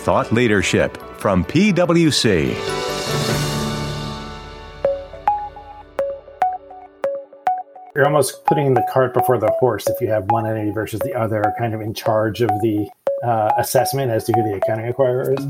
thought leadership from PwC. You're almost putting the cart before the horse if you have one entity versus the other, kind of in charge of the uh, assessment as to who the accounting acquirer is.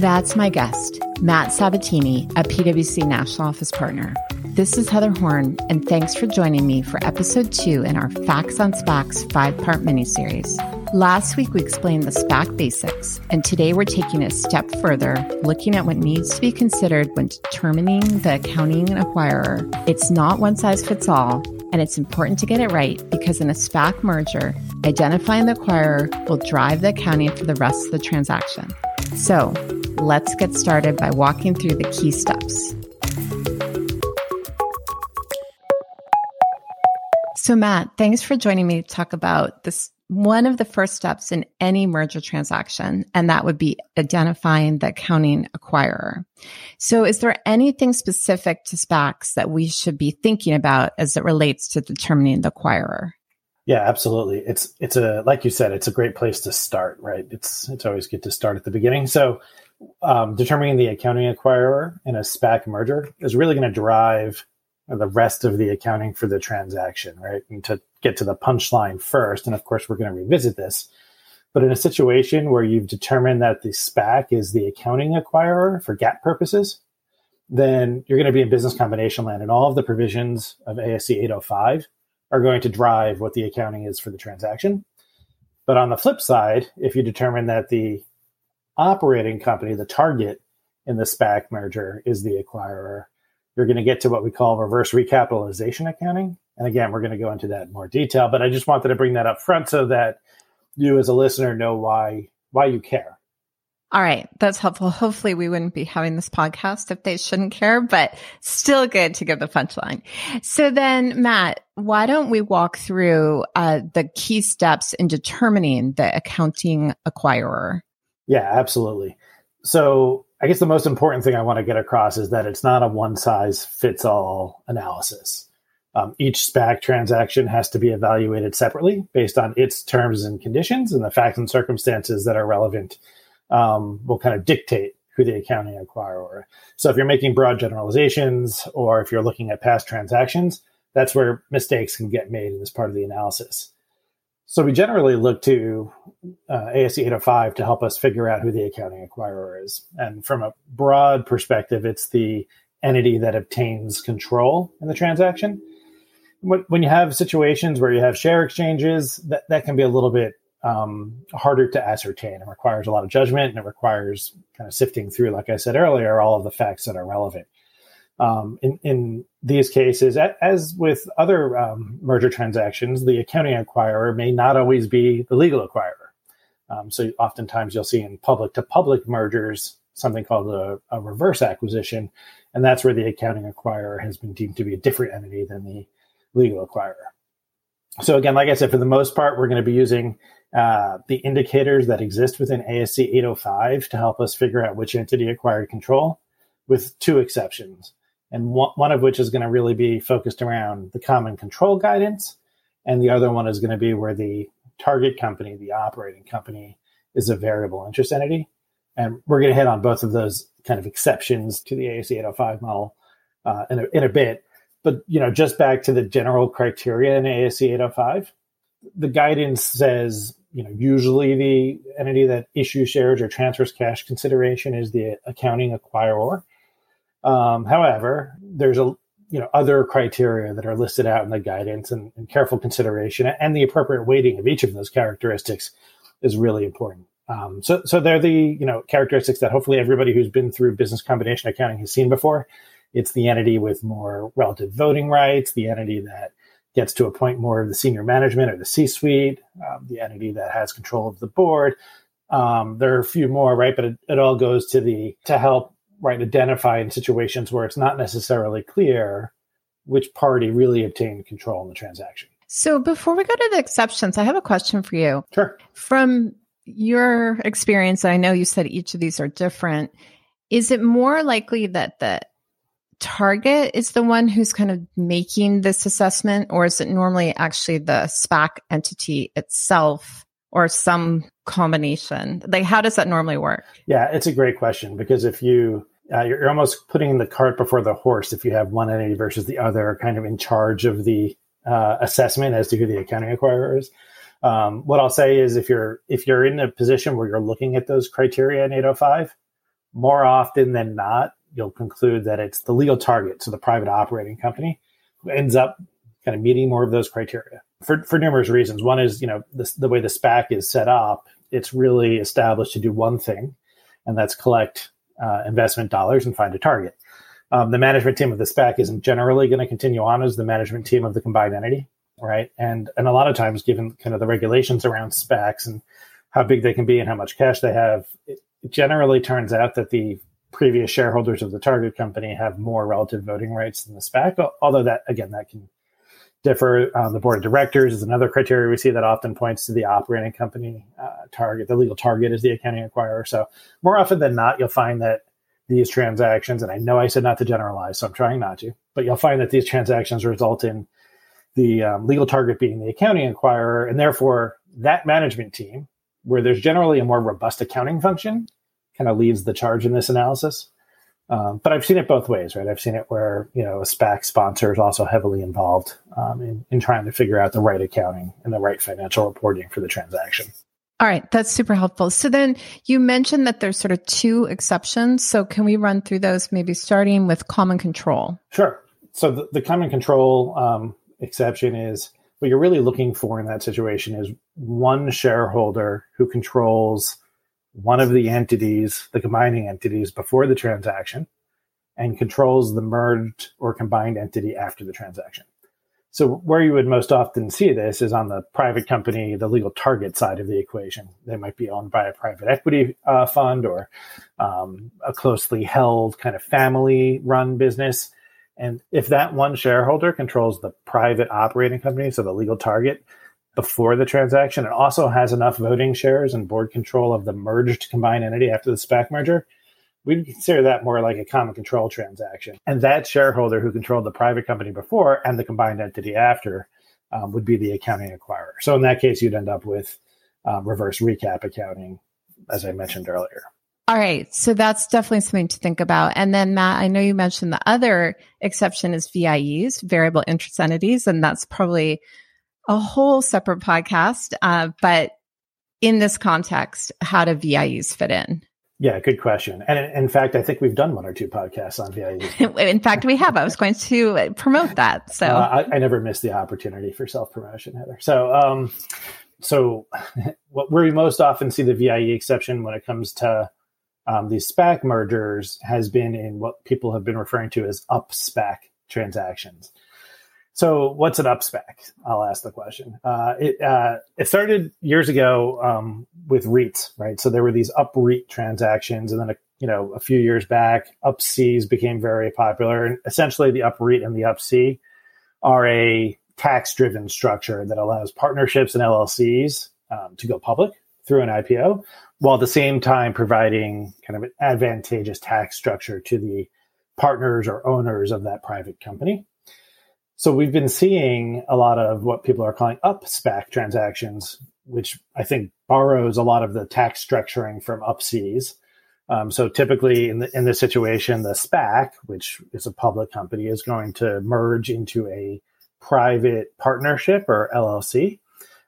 That's my guest, Matt Sabatini, a PwC National Office Partner. This is Heather Horn, and thanks for joining me for episode two in our Facts on SPACs five part miniseries. Last week, we explained the SPAC basics, and today we're taking a step further, looking at what needs to be considered when determining the accounting acquirer. It's not one size fits all, and it's important to get it right because in a SPAC merger, identifying the acquirer will drive the accounting for the rest of the transaction. So, let's get started by walking through the key steps. So, Matt, thanks for joining me to talk about this one of the first steps in any merger transaction, and that would be identifying the accounting acquirer. So is there anything specific to SPACs that we should be thinking about as it relates to determining the acquirer? Yeah, absolutely. It's it's a like you said, it's a great place to start, right? It's it's always good to start at the beginning. So um, determining the accounting acquirer in a SPAC merger is really going to drive the rest of the accounting for the transaction, right? And to get to the punchline first, and of course, we're going to revisit this. But in a situation where you've determined that the SPAC is the accounting acquirer for GAAP purposes, then you're going to be in business combination land, and all of the provisions of ASC 805 are going to drive what the accounting is for the transaction. But on the flip side, if you determine that the operating company, the target in the SPAC merger, is the acquirer, you're going to get to what we call reverse recapitalization accounting. And again, we're going to go into that in more detail, but I just wanted to bring that up front so that you as a listener know why why you care. All right, that's helpful. Hopefully we wouldn't be having this podcast if they shouldn't care, but still good to give the punchline. So then Matt, why don't we walk through uh, the key steps in determining the accounting acquirer? Yeah, absolutely. So I guess the most important thing I want to get across is that it's not a one size fits all analysis. Um, each SPAC transaction has to be evaluated separately based on its terms and conditions, and the facts and circumstances that are relevant um, will kind of dictate who the accounting acquirer. So if you're making broad generalizations or if you're looking at past transactions, that's where mistakes can get made in this part of the analysis. So we generally look to uh, ASC 805 to help us figure out who the accounting acquirer is. And from a broad perspective, it's the entity that obtains control in the transaction. When you have situations where you have share exchanges, that, that can be a little bit um, harder to ascertain. It requires a lot of judgment and it requires kind of sifting through, like I said earlier, all of the facts that are relevant. Um, in, in these cases, as with other um, merger transactions, the accounting acquirer may not always be the legal acquirer. Um, so oftentimes you'll see in public to public mergers something called a, a, reverse acquisition, and that's where the accounting acquirer has been deemed to be a different entity than the legal acquirer. So again, like I said, for the most part, we're going to be using uh, the indicators that exist within ASC 805 to help us figure out which entity acquired control, with two exceptions and one of which is going to really be focused around the common control guidance, and the other one is going to be where the target company, the operating company, is a variable interest entity. And we're going to hit on both of those kind of exceptions to the ASC 805 model uh, in, a, in a bit. But you know, just back to the general criteria in ASC 805, the guidance says you know usually the entity that issues shares or transfers cash consideration is the accounting acquirer um, however, there's a you know other criteria that are listed out in the guidance, and, and, careful consideration and the appropriate weighting of each of those characteristics is really important. Um, so, so they're the you know characteristics that hopefully everybody who's been through business combination accounting has seen before. It's the entity with more relative voting rights, the entity that gets to appoint more of the senior management or the C-suite, um, the entity that has control of the board. Um, there are a few more, right? But it, it all goes to the to help right identify in situations where it's not necessarily clear which party really obtained control in the transaction. So before we go to the exceptions, I have a question for you. Sure. From your experience, I know you said each of these are different. Is it more likely that the target is the one who's kind of making this assessment, or is it normally actually the SPAC entity itself or some combination? Like, how does that normally work? Yeah, it's a great question because if you uh, you're, you're, almost putting the cart before the horse if you have one entity versus the other kind of in charge of the uh, assessment as to who the accounting acquirer is. Um, what I'll say is if you're if you're in a position where you're looking at those criteria in 805, more often than not, you'll conclude that it's the legal target, so the private operating company, who ends up kind of meeting more of those criteria for, for numerous reasons. One is, you know, the, the way the SPAC is set up, it's really established to do one thing, and that's collect uh, investment dollars and find a target. Um, the management team of the SPAC isn't generally going to continue on as the management team of the combined entity, right? And and a lot of times, given kind of the regulations around SPACs and how big they can be and how much cash they have, it, generally turns out that the previous shareholders of the target company have more relative voting rights than the SPAC. Although that again, that can differ. Um, the board of directors is another criteria we see that often points to the operating company uh, target. The legal target is the accounting acquirer. So more often than not, you'll find that these transactions, and I know I said not to generalize, so I'm trying not to, but you'll find that these transactions result in the um, legal target being the accounting acquirer, and therefore that management team, where there's generally a more robust accounting function, kind of leads the charge in this analysis. Um, but I've seen it both ways, right? I've seen it where you know a SPAC sponsor is also heavily involved um, in, in trying to figure out the right accounting and the right financial reporting for the transaction. All right, that's super helpful. So then you mentioned that there's sort of two exceptions. So can we run through those, maybe starting with common control? Sure. So the, the common control um, exception is what you're really looking for in that situation is one shareholder who controls one of the entities, the combining entities before the transaction, and controls the merged or combined entity after the transaction. So, where you would most often see this is on the private company, the legal target side of the equation. They might be owned by a private equity uh, fund or um, a closely held kind of family run business. And if that one shareholder controls the private operating company, so the legal target, before the transaction and also has enough voting shares and board control of the merged combined entity after the SPAC merger, we'd consider that more like a common control transaction. And that shareholder who controlled the private company before and the combined entity after um, would be the accounting acquirer. So in that case, you'd end up with um, reverse recap accounting, as I mentioned earlier. All right. So that's definitely something to think about. And then, Matt, I know you mentioned the other exception is VIEs, variable interest entities, and that's probably a whole separate podcast. Uh, but in this context, how do VIEs fit in? Yeah, good question. And in fact, I think we've done one or two podcasts on VIEs. in fact, we have. I was going to promote that. So uh, I, I, never missed the opportunity for self promotion, Heather. So, um, so what where we most often see the VIE exception when it comes to um, these SPAC mergers has been in what people have been referring to as up SPAC transactions. So, what's an up-SPAC? I'll ask the question. Uh, it uh, it started years ago um, with REITs, right? So there were these up REIT transactions, and then a, you know a few years back, up Cs became very popular. And essentially, the up REIT and the up C are a tax driven structure that allows partnerships and LLCs um, to go public through an IPO, while at the same time providing kind of an advantageous tax structure to the partners or owners of that private company. So we've been seeing a lot of what people are calling up SPAC transactions, which I think borrows a lot of the tax structuring from up Cs. Um, so typically in, the, in this situation, the SPAC, which is a public company, is going to merge into a private partnership or LLC,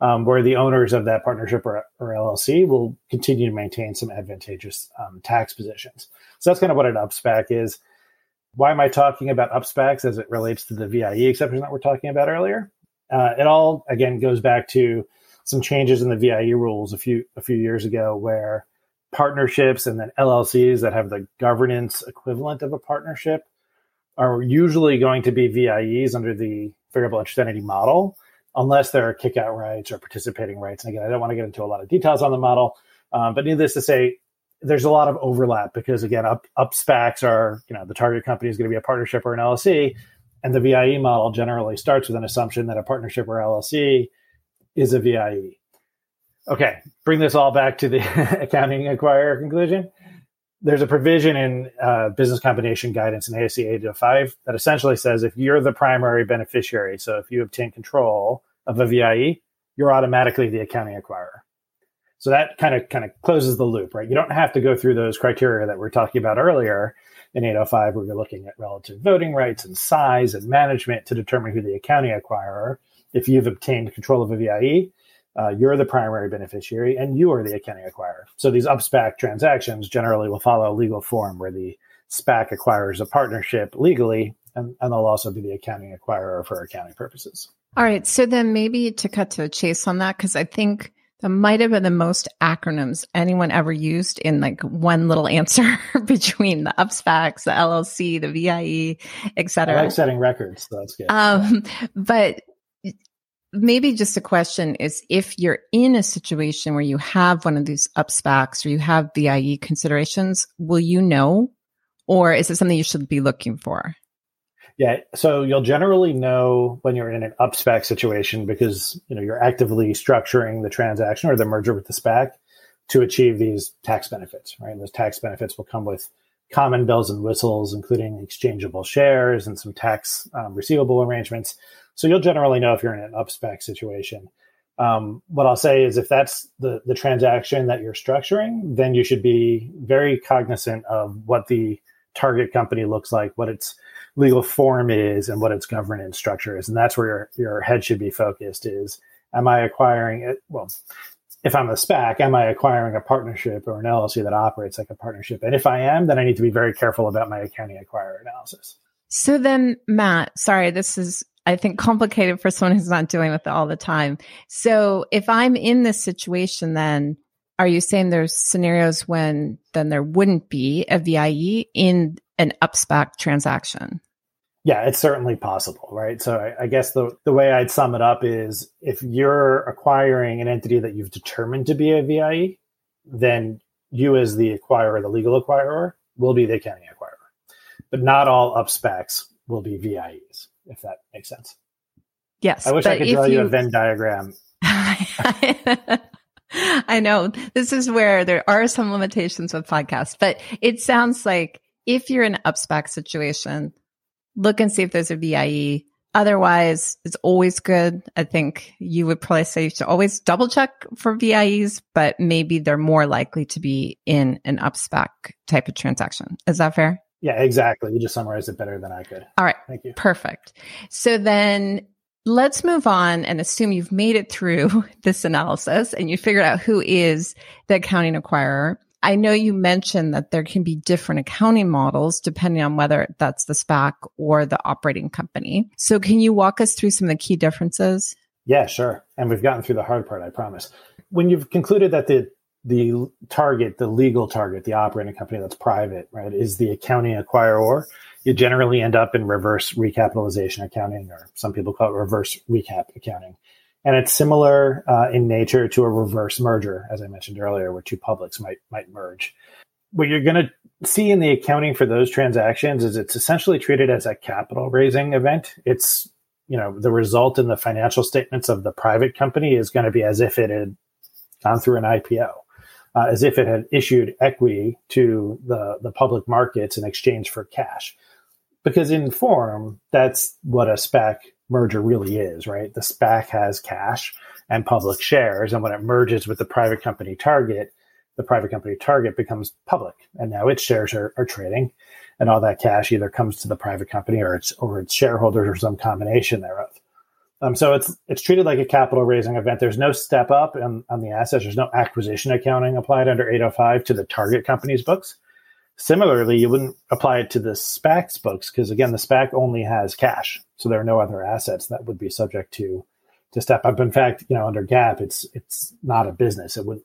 um, where the owners of that partnership or, or, LLC will continue to maintain some advantageous um, tax positions. So that's kind of what an up SPAC is. Why am I talking about up-SPACs as it relates to the VIE exception that we're talking about earlier? Uh, it all again goes back to some changes in the VIE rules a few a few years ago, where partnerships and then LLCs that have the governance equivalent of a partnership are usually going to be VIEs under the variable interest entity model, unless there are kickout rights or participating rights. And again, I don't want to get into a lot of details on the model, um, but needless to say, there's a lot of overlap because again, up up SPACs are you know the target company is going to be a partnership or an LLC, and the VIE model generally starts with an assumption that a partnership or LLC is a VIE. Okay, bring this all back to the accounting acquirer conclusion. There's a provision in uh, business combination guidance in ASC 805 that essentially says if you're the primary beneficiary, so if you obtain control of a VIE, you're automatically the accounting acquirer. So that kind of kind of closes the loop, right? You don't have to go through those criteria that we are talking about earlier in 805, where you're looking at relative voting rights and size and management to determine who the accounting acquirer. If you've obtained control of a VIE, uh, you're the primary beneficiary and you are the accounting acquirer. So these up-SPAC transactions generally will follow a legal form where the SPAC acquires a partnership legally and, and they'll also be the accounting acquirer for accounting purposes. All right. So then maybe to cut to a chase on that, because I think that might have been the most acronyms anyone ever used in like one little answer between the UpSPACs, the LLC, the VIE, et cetera. I like setting records. So that's good. Um, but maybe just a question is if you're in a situation where you have one of these UpSPACs or you have VIE considerations, will you know? Or is it something you should be looking for? Yeah, so you'll generally know when you're in an up SPAC situation because you know you're actively structuring the transaction or the merger with the SPAC to achieve these tax benefits, right? And those tax benefits will come with common bells and whistles, including exchangeable shares and some tax um, receivable arrangements. So you'll generally know if you're in an up SPAC situation. Um, what I'll say is if that's the, the transaction that you're structuring, then you should be very cognizant of what the target company looks like, what its legal form is, and what its governance structure is. And that's where your, your head should be focused is, am I acquiring it? Well, if I'm a SPAC, am I acquiring a partnership or an LLC that operates like a partnership? And if I am, then I need to be very careful about my accounting acquirer analysis. So then, Matt, sorry, this is, I think, complicated for someone who's not dealing with it all the time. So if I'm in this situation, then are you saying there's scenarios when then there wouldn't be a VIE in an UpSPAC transaction? Yeah, it's certainly possible, right? So I, I, guess the, the way I'd sum it up is if you're acquiring an entity that you've determined to be a VIE, then you as the acquirer, the legal acquirer, will be the accounting acquirer. But not all UpSPACs will be VIEs, if that makes sense. Yes. I wish I could draw you, you a Venn diagram. I know this is where there are some limitations with podcasts, but it sounds like if you're in an UpSPAC situation, look and see if there's a VIE. Otherwise, it's always good. I think you would probably say you should always double check for VIEs, but maybe they're more likely to be in an UpSPAC type of transaction. Is that fair? Yeah, exactly. You just summarized it better than I could. All right. Thank you. Perfect. So then let's move on and assume you've made it through this analysis and you figured out who is the accounting acquirer. I know you mentioned that there can be different accounting models depending on whether that's the SPAC or the operating company. So can you walk us through some of the key differences? Yeah, sure. And we've gotten through the hard part, I promise. When you've concluded that the the target, the legal target, the operating company that's private, right, is the accounting acquirer, you generally end up in reverse recapitalization accounting, or some people call it reverse recap accounting. And it's similar uh, in nature to a reverse merger, as I mentioned earlier, where two publics might might merge. What you're going to see in the accounting for those transactions is it's essentially treated as a capital raising event. It's you know the result in the financial statements of the private company is going to be as if it had gone through an IPO, uh, as if it had issued equity to the the public markets in exchange for cash. Because in form, that's what a SPAC merger really is, right? The SPAC has cash and public shares. And when it merges with the private company target, the private company target becomes public. And now its shares are, are trading. And all that cash either comes to the private company or its or its shareholders or some combination thereof. Um, so it's it's treated like a capital raising event. There's no step up on, on the assets. There's no acquisition accounting applied under 805 to the target company's books. Similarly, you wouldn't apply it to the SPAC's books because again, the SPAC only has cash, so there are no other assets that would be subject to to step up. In fact, you know, under GAAP, it's it's not a business. It would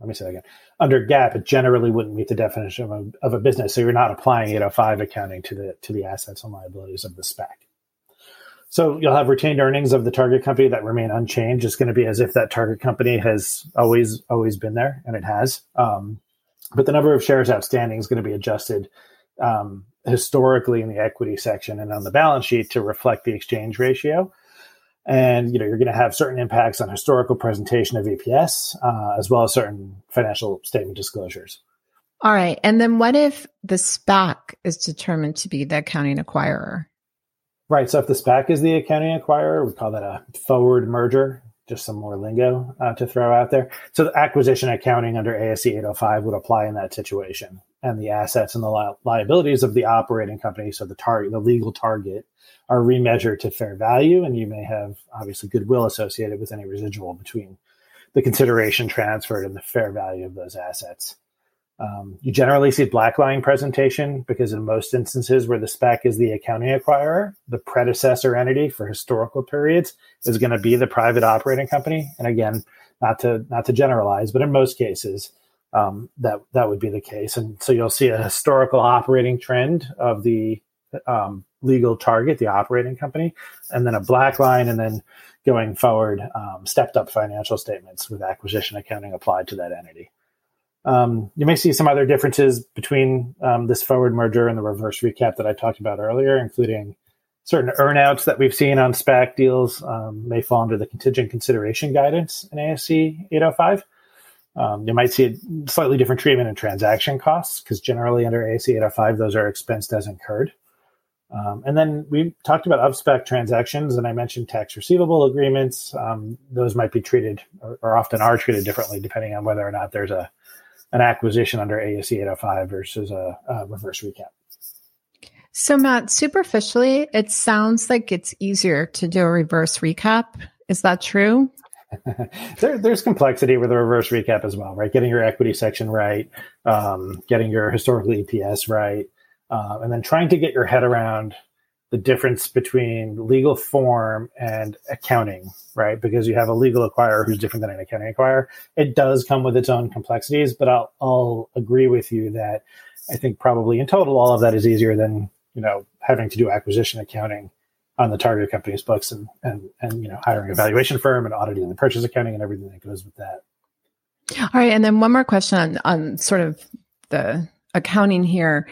let me say that again. Under GAAP, it generally wouldn't meet the definition of a, of a business, so you're not applying 805 accounting to the to the assets and liabilities of the SPAC. So you'll have retained earnings of the target company that remain unchanged. It's going to be as if that target company has always always been there, and it has. Um, but the number of shares outstanding is going to be adjusted um, historically in the equity section and on the balance sheet to reflect the exchange ratio. And you know you're going to have certain impacts on historical presentation of EPS uh, as well as certain financial statement disclosures. All right, and then what if the SPAC is determined to be the accounting acquirer? Right. So if the SPAC is the accounting acquirer, we call that a forward merger just some more lingo uh, to throw out there. So the acquisition accounting under ASC 805 would apply in that situation, and the assets and the li- liabilities of the operating company, so the target, the legal target, are remeasured to fair value, and you may have obviously goodwill associated with any residual between the consideration transferred and the fair value of those assets. Um, you generally see black line presentation because in most instances where the SPAC is the accounting acquirer, the predecessor entity for historical periods is going to be the private operating company. And again, not to not to generalize, but in most cases, um, that that would be the case. And so you'll see a historical operating trend of the um, legal target, the operating company, and then a black line, and then going forward, um, stepped up financial statements with acquisition accounting applied to that entity. Um, you may see some other differences between um, this forward merger and the reverse recap that I talked about earlier, including certain earnouts that we've seen on SPAC deals um, may fall under the contingent consideration guidance in ASC 805. Um, you might see a slightly different treatment in transaction costs because generally under ASC 805, those are expensed as incurred. Um, and then we talked about up-SPAC transactions, and I mentioned tax receivable agreements. Um, those might be treated, or, or, often are treated differently, depending on whether or not there's a an acquisition under ASC 805 versus a, a reverse recap. So, Matt, superficially, it sounds like it's easier to do a reverse recap. Is that true? there, there's complexity with a reverse recap as well, right? Getting your equity section right, um, getting your historical EPS right, uh, and then trying to get your head around the difference between legal form and accounting, right? Because you have a legal acquirer who's different than an accounting acquirer. It does come with its own complexities, but I'll, I'll agree with you that I think probably in total, all of that is easier than, you know, having to do acquisition accounting on the target company's books and, and, and, you know, hiring a valuation firm and auditing the purchase accounting and everything that goes with that. All right. And then one more question on, on sort of the accounting here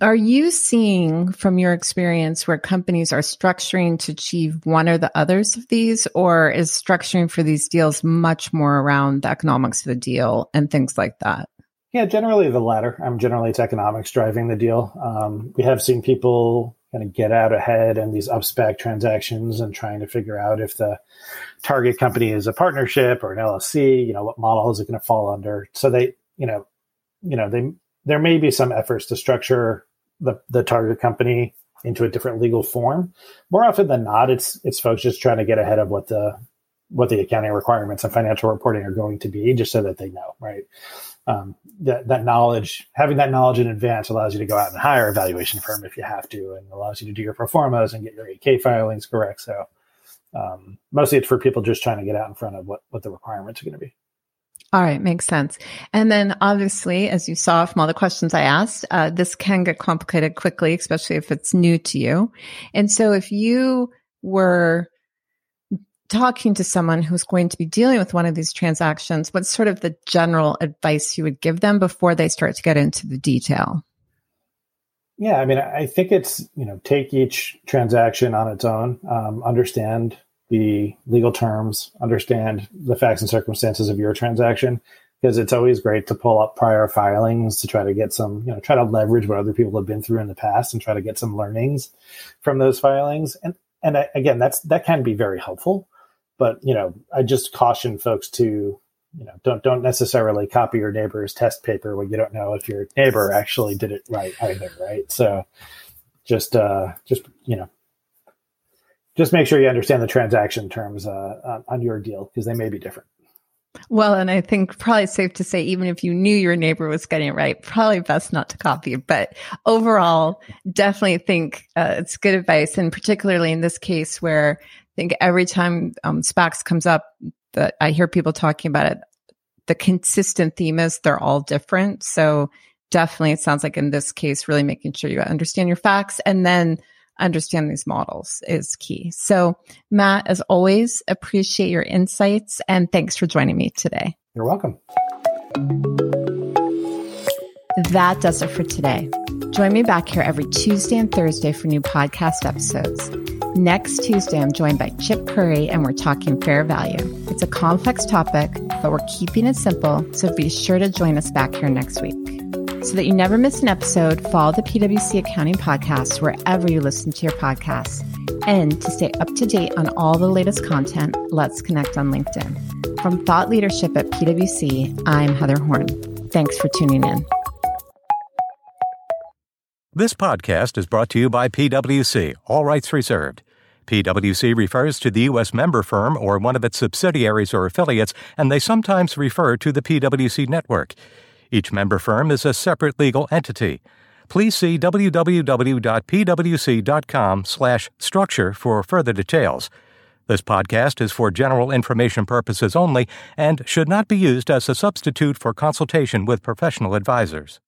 are you seeing from your experience where companies are structuring to achieve one or the others of these, or is structuring for these deals much more around the economics of the deal and things like that? Yeah, generally the latter. I'm um, generally it's economics driving the deal. Um, we have seen people kind of get out ahead in these up-SPAC transactions and trying to figure out if the target company is a partnership or an LLC. You know, what model is it going to fall under? So they, you know, you know they there may be some efforts to structure the, the target company into a different legal form. More often than not, it's it's folks just trying to get ahead of what the what the accounting requirements and financial reporting are going to be, just so that they know, right? Um, that that knowledge, having that knowledge in advance, allows you to go out and hire a valuation firm if you have to, and allows you to do your pro formas and get your 8K filings correct. So um, mostly it's for people just trying to get out in front of what what the requirements are going to be. All right, makes sense. And then obviously, as you saw from all the questions I asked, uh, this can get complicated quickly, especially if it's new to you. And so if you were talking to someone who's going to be dealing with one of these transactions, what's sort of the general advice you would give them before they start to get into the detail? Yeah, I mean, I think it's, you know, take each transaction on its own, um, understand the legal terms, understand the facts and circumstances of your transaction, because it's always great to pull up prior filings to try to get some, you know, try to leverage what other people have been through in the past and try to get some learnings from those filings. And and I, again, that's that can be very helpful, but you know, I just caution folks to, you know, don't don't necessarily copy your neighbor's test paper when you don't know if your neighbor actually did it right either, right? So just uh just you know just make sure you understand the transaction terms uh, on your deal because they may be different. Well, and I think probably safe to say, even if you knew your neighbor was getting it right, probably best not to copy. But overall, definitely think uh, it's good advice, and particularly in this case where I think every time um, SPACs comes up, that I hear people talking about it, the consistent theme is they're all different. So definitely, it sounds like in this case, really making sure you understand your facts, and then understand these models is key. So, Matt, as always, appreciate your insights and thanks for joining me today. You're welcome. That does it for today. Join me back here every Tuesday and Thursday for new podcast episodes. Next Tuesday, I'm joined by Chip Curry and we're talking fair value. It's a complex topic, but we're keeping it simple, so be sure to join us back here next week. So that you never miss an episode, follow the PwC Accounting Podcast wherever you listen to your podcasts. And to stay up to date on all the latest content, let's connect on LinkedIn. From Thought Leadership at PwC, I'm Heather Horn. Thanks for tuning in. This podcast is brought to you by PwC, all rights reserved. PwC refers to the U.S. member firm or one of its subsidiaries or affiliates, and they sometimes refer to the PwC network. Each member firm is a separate legal entity. Please see www.pwc.com/structure for further details. This podcast is for general information purposes only and should not be used as a substitute for consultation with professional advisors.